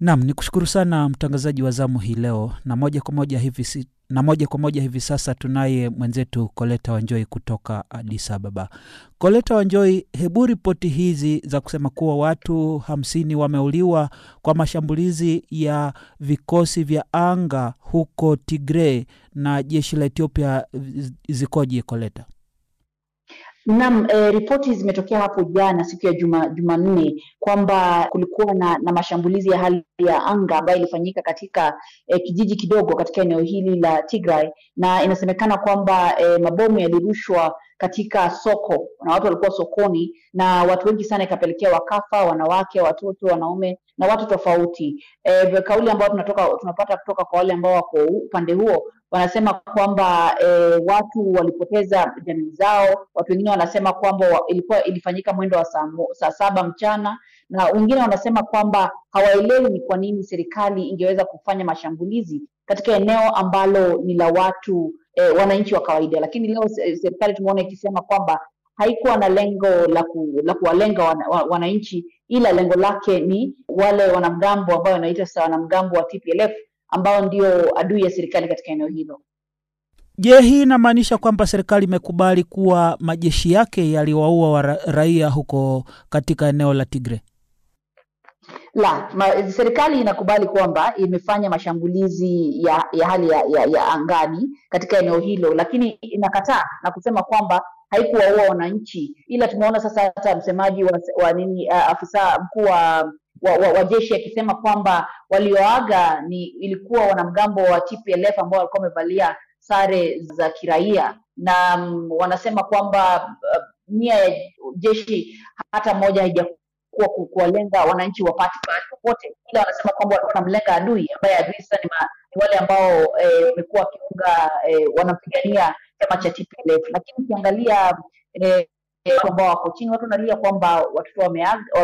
Nam ni kushukuru sana mtangazaji wa zamu hii leo, na moja kwa moja hivi na moja kwa moja hivi sasa tunaye mwenzetu Koleta Wanjoi kutoka Addis Ababa. Koleta Wanjoi, hebu ripoti hizi za kusema kuwa watu hamsini wameuliwa kwa mashambulizi ya vikosi vya anga huko Tigray na jeshi la Ethiopia zikoje, Koleta? Naam, eh, ripoti zimetokea hapo jana siku ya juma Jumanne kwamba kulikuwa na, na mashambulizi ya hali ya anga ambayo ilifanyika katika eh, kijiji kidogo katika eneo hili la Tigray na inasemekana kwamba eh, mabomu yalirushwa katika soko na watu walikuwa sokoni na watu wengi sana ikapelekea wakafa, wanawake, watoto, wanaume na watu tofauti. Eh, kauli ambayo tunatoka tunapata kutoka kwa wale ambao wako upande huo wanasema kwamba e, watu walipoteza jamii zao. Watu wengine wanasema kwamba ilikuwa ilifanyika mwendo wa saa saba mchana, na wengine wanasema kwamba hawaelewi ni kwa nini serikali ingeweza kufanya mashambulizi katika eneo ambalo ni la watu e, wananchi wa kawaida. Lakini leo serikali tumeona ikisema kwamba haikuwa na lengo la, ku, la kuwalenga wana, wananchi, ila lengo lake ni wale wanamgambo ambao wanaita wanamgambo wa TPLF ambao ndio adui ya serikali katika eneo hilo. Je, hii inamaanisha kwamba serikali imekubali kuwa majeshi yake yaliwaua wa raia huko katika eneo la Tigray? La, ma, serikali inakubali kwamba imefanya mashambulizi ya, ya hali ya, ya, ya angani katika eneo hilo, lakini inakataa na kusema kwamba haikuwaua wananchi, ila tumeona sasa hata msemaji wa, wa nini uh, afisa mkuu wa wa, wa, wa jeshi akisema kwamba walioaga ni ilikuwa wanamgambo wa TPLF ambao walikuwa wamevalia sare za kiraia. Na um, wanasema kwamba uh, nia ya jeshi hata moja haijakuwa kuwalenga wananchi wa pati popote, ila wanasema kwamba wanamlenga adui ambaye adui sasa ni, ni wale ambao wamekuwa eh, wakiunga eh, wanapigania chama cha TPLF, lakini ukiangalia eh, ambao wako chini, watu wanalia kwamba watoto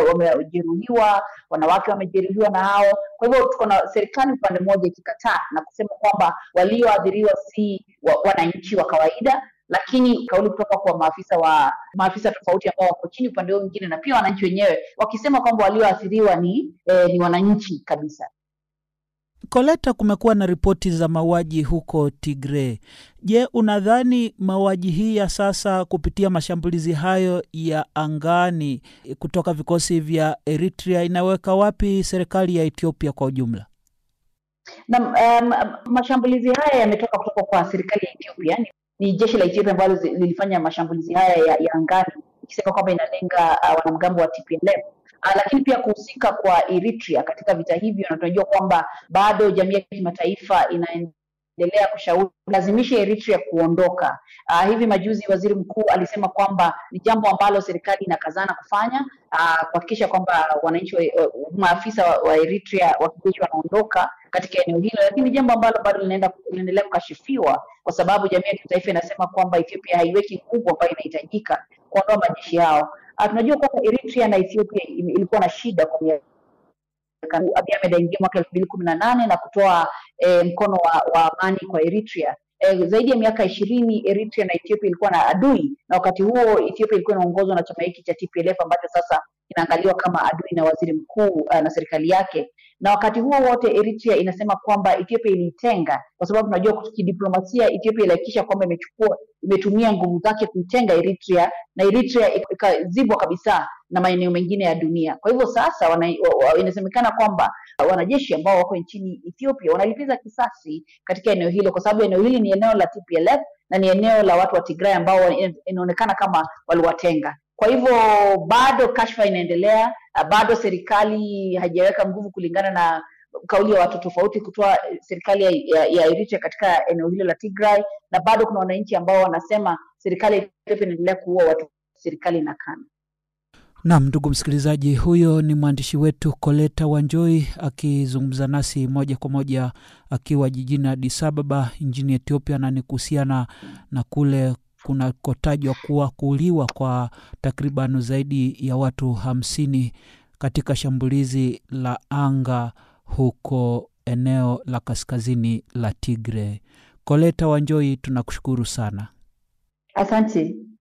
wamejeruhiwa, wanawake wamejeruhiwa na hao. Kwa hivyo tuko na serikali upande mmoja ikikataa na kusema kwamba walioathiriwa si wa, wananchi wa kawaida, lakini kauli kutoka kwa maafisa wa maafisa tofauti ambao wako chini upande huo mwingine, na pia wananchi wenyewe wakisema kwamba walioathiriwa ni eh, ni wananchi kabisa. Koleta, kumekuwa na ripoti za mauaji huko Tigre. Je, unadhani mauaji hii ya sasa kupitia mashambulizi hayo ya angani kutoka vikosi vya Eritrea inaweka wapi serikali ya Ethiopia kwa ujumla? Na um, mashambulizi haya yametoka kutoka kwa serikali ya Ethiopia. Ni, ni jeshi la Ethiopia ambalo lilifanya mashambulizi haya ya, ya angani ikisema kwamba inalenga uh, wanamgambo wa TPLF. Uh, lakini pia kuhusika kwa Eritrea katika vita hivyo, na tunajua kwamba bado jamii ya kimataifa inaendelea kushauri lazimisha Eritrea kuondoka. Uh, hivi majuzi waziri mkuu alisema kwamba ni jambo ambalo serikali inakazana kufanya uh, kuhakikisha kwamba wananchi maafisa wa, wa Eritrea wa kijeshi wanaondoka katika eneo hilo, lakini jambo ambalo bado linaendelea kukashifiwa kwa sababu jamii ya kimataifa inasema kwamba Ethiopia haiweki nguvu ambayo inahitajika kuondoa majeshi yao. Uh, tunajua kwamba Eritrea na Ethiopia ilikuwa na shida kwa Abiy Ahmed aingia mwaka elfu mbili kumi na nane na kutoa eh, mkono wa, wa amani kwa Eritrea. Eh, zaidi ya miaka ishirini Eritrea na Ethiopia ilikuwa na adui, na wakati huo Ethiopia ilikuwa inaongozwa na chama hiki cha TPLF ambacho sasa inaangaliwa kama adui na waziri mkuu uh, na serikali yake na wakati huo wote Eritrea inasema kwamba Ethiopia iliitenga kwa sababu tunajua kidiplomasia Ethiopia ilihakikisha kwamba imechukua imetumia nguvu zake kuitenga Eritrea na Eritrea ikazibwa kabisa na maeneo mengine ya dunia. Kwa hivyo sasa wana, wa, inasemekana kwamba wanajeshi ambao wako nchini Ethiopia wanalipiza kisasi katika eneo hilo, kwa sababu eneo hili ni eneo la TPLF na ni eneo la watu wa Tigray ambao inaonekana kama waliwatenga. Kwa hivyo bado kashfa inaendelea, bado serikali haijaweka nguvu kulingana na kauli ya watu tofauti kutoa serikali ya, ya, ya Eritrea katika eneo hilo la Tigray, na bado kuna wananchi ambao wanasema serikali ya Ethiopia inaendelea kuua watu, serikali inakana. Naam, ndugu msikilizaji, huyo ni mwandishi wetu Koleta Wanjoi akizungumza nasi moja kwa moja akiwa jijini Addis Ababa nchini Ethiopia, na ni kuhusiana na kule kunakotajwa kuwa kuuliwa kwa takriban zaidi ya watu hamsini katika shambulizi la anga huko eneo la kaskazini la Tigre. Koleta Wanjoi, tunakushukuru sana. Asante.